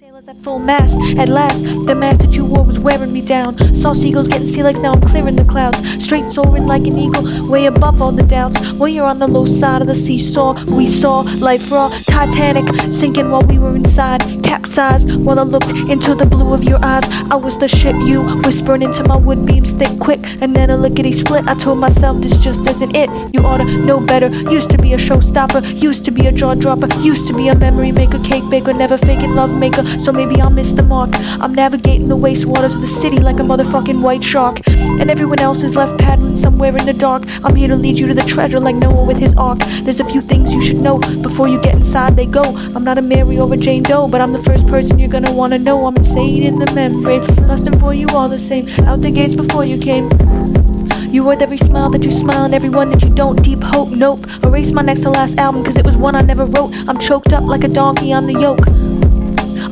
Sailors at full mast. At last, the mask that you wore was wearing me down. Saw seagulls getting sea legs, now I'm clearing the clouds. Straight soaring like an eagle, way above all the doubts. When you're on the low side of the seesaw, we saw life raw. Titanic sinking while we were inside. Capsized while I looked into the blue of your eyes. I was the ship you whispering into my wood beams thick quick. And then a lickety split. I told myself this just isn't it. You oughta know better. Used to be a showstopper, used to be a jaw dropper, used to be a memory maker, cake baker, never faking love maker so maybe I'll miss the mark. I'm navigating the wastewaters of the city like a motherfucking white shark. And everyone else is left paddling somewhere in the dark. I'm here to lead you to the treasure like Noah with his ark. There's a few things you should know before you get inside they go. I'm not a Mary a Jane Doe, but I'm the first person you're gonna wanna know. I'm insane in the membrane, lusting for you all the same. Out the gates before you came. You worth every smile that you smile and every one that you don't. Deep hope, nope. Erase my next to last album, cause it was one I never wrote. I'm choked up like a donkey on the yoke.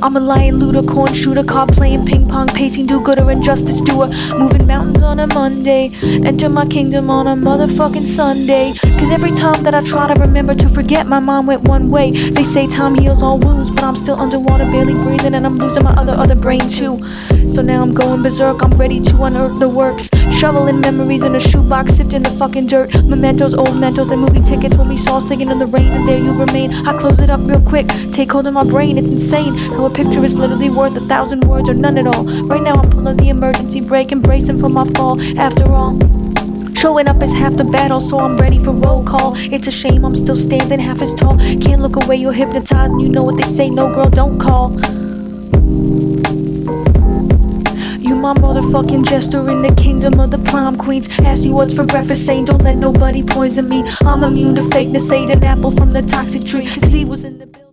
I'm a lion looter, corn shooter, card playing ping pong, pacing do gooder, injustice doer. Moving mountains on a Monday, enter my kingdom on a motherfucking Sunday. Cause every time that I try to remember to forget, my mind went one way. They say time heals all wounds, but I'm still underwater, barely breathing, and I'm losing my other, other brain too. So now I'm going berserk, I'm ready to unearth the works. Shoveling memories in a shoebox, sifting the fucking dirt. Mementos, old mentos, and movie tickets when we saw singing in the rain, and there you remain. I close it up real quick, take hold of my brain, it's insane. How a picture is literally worth a thousand words or none at all. Right now I'm pulling the emergency brake and bracing for my fall. After all, Showing up is half the battle, so I'm ready for roll call. It's a shame I'm still standing half as tall. Can't look away, you're hypnotized, and you know what they say no girl, don't call. My motherfucking jester in the kingdom of the prom queens. Ask you what's for breakfast, saying don't let nobody poison me. I'm immune to fakeness, ate an apple from the toxic tree. He was in the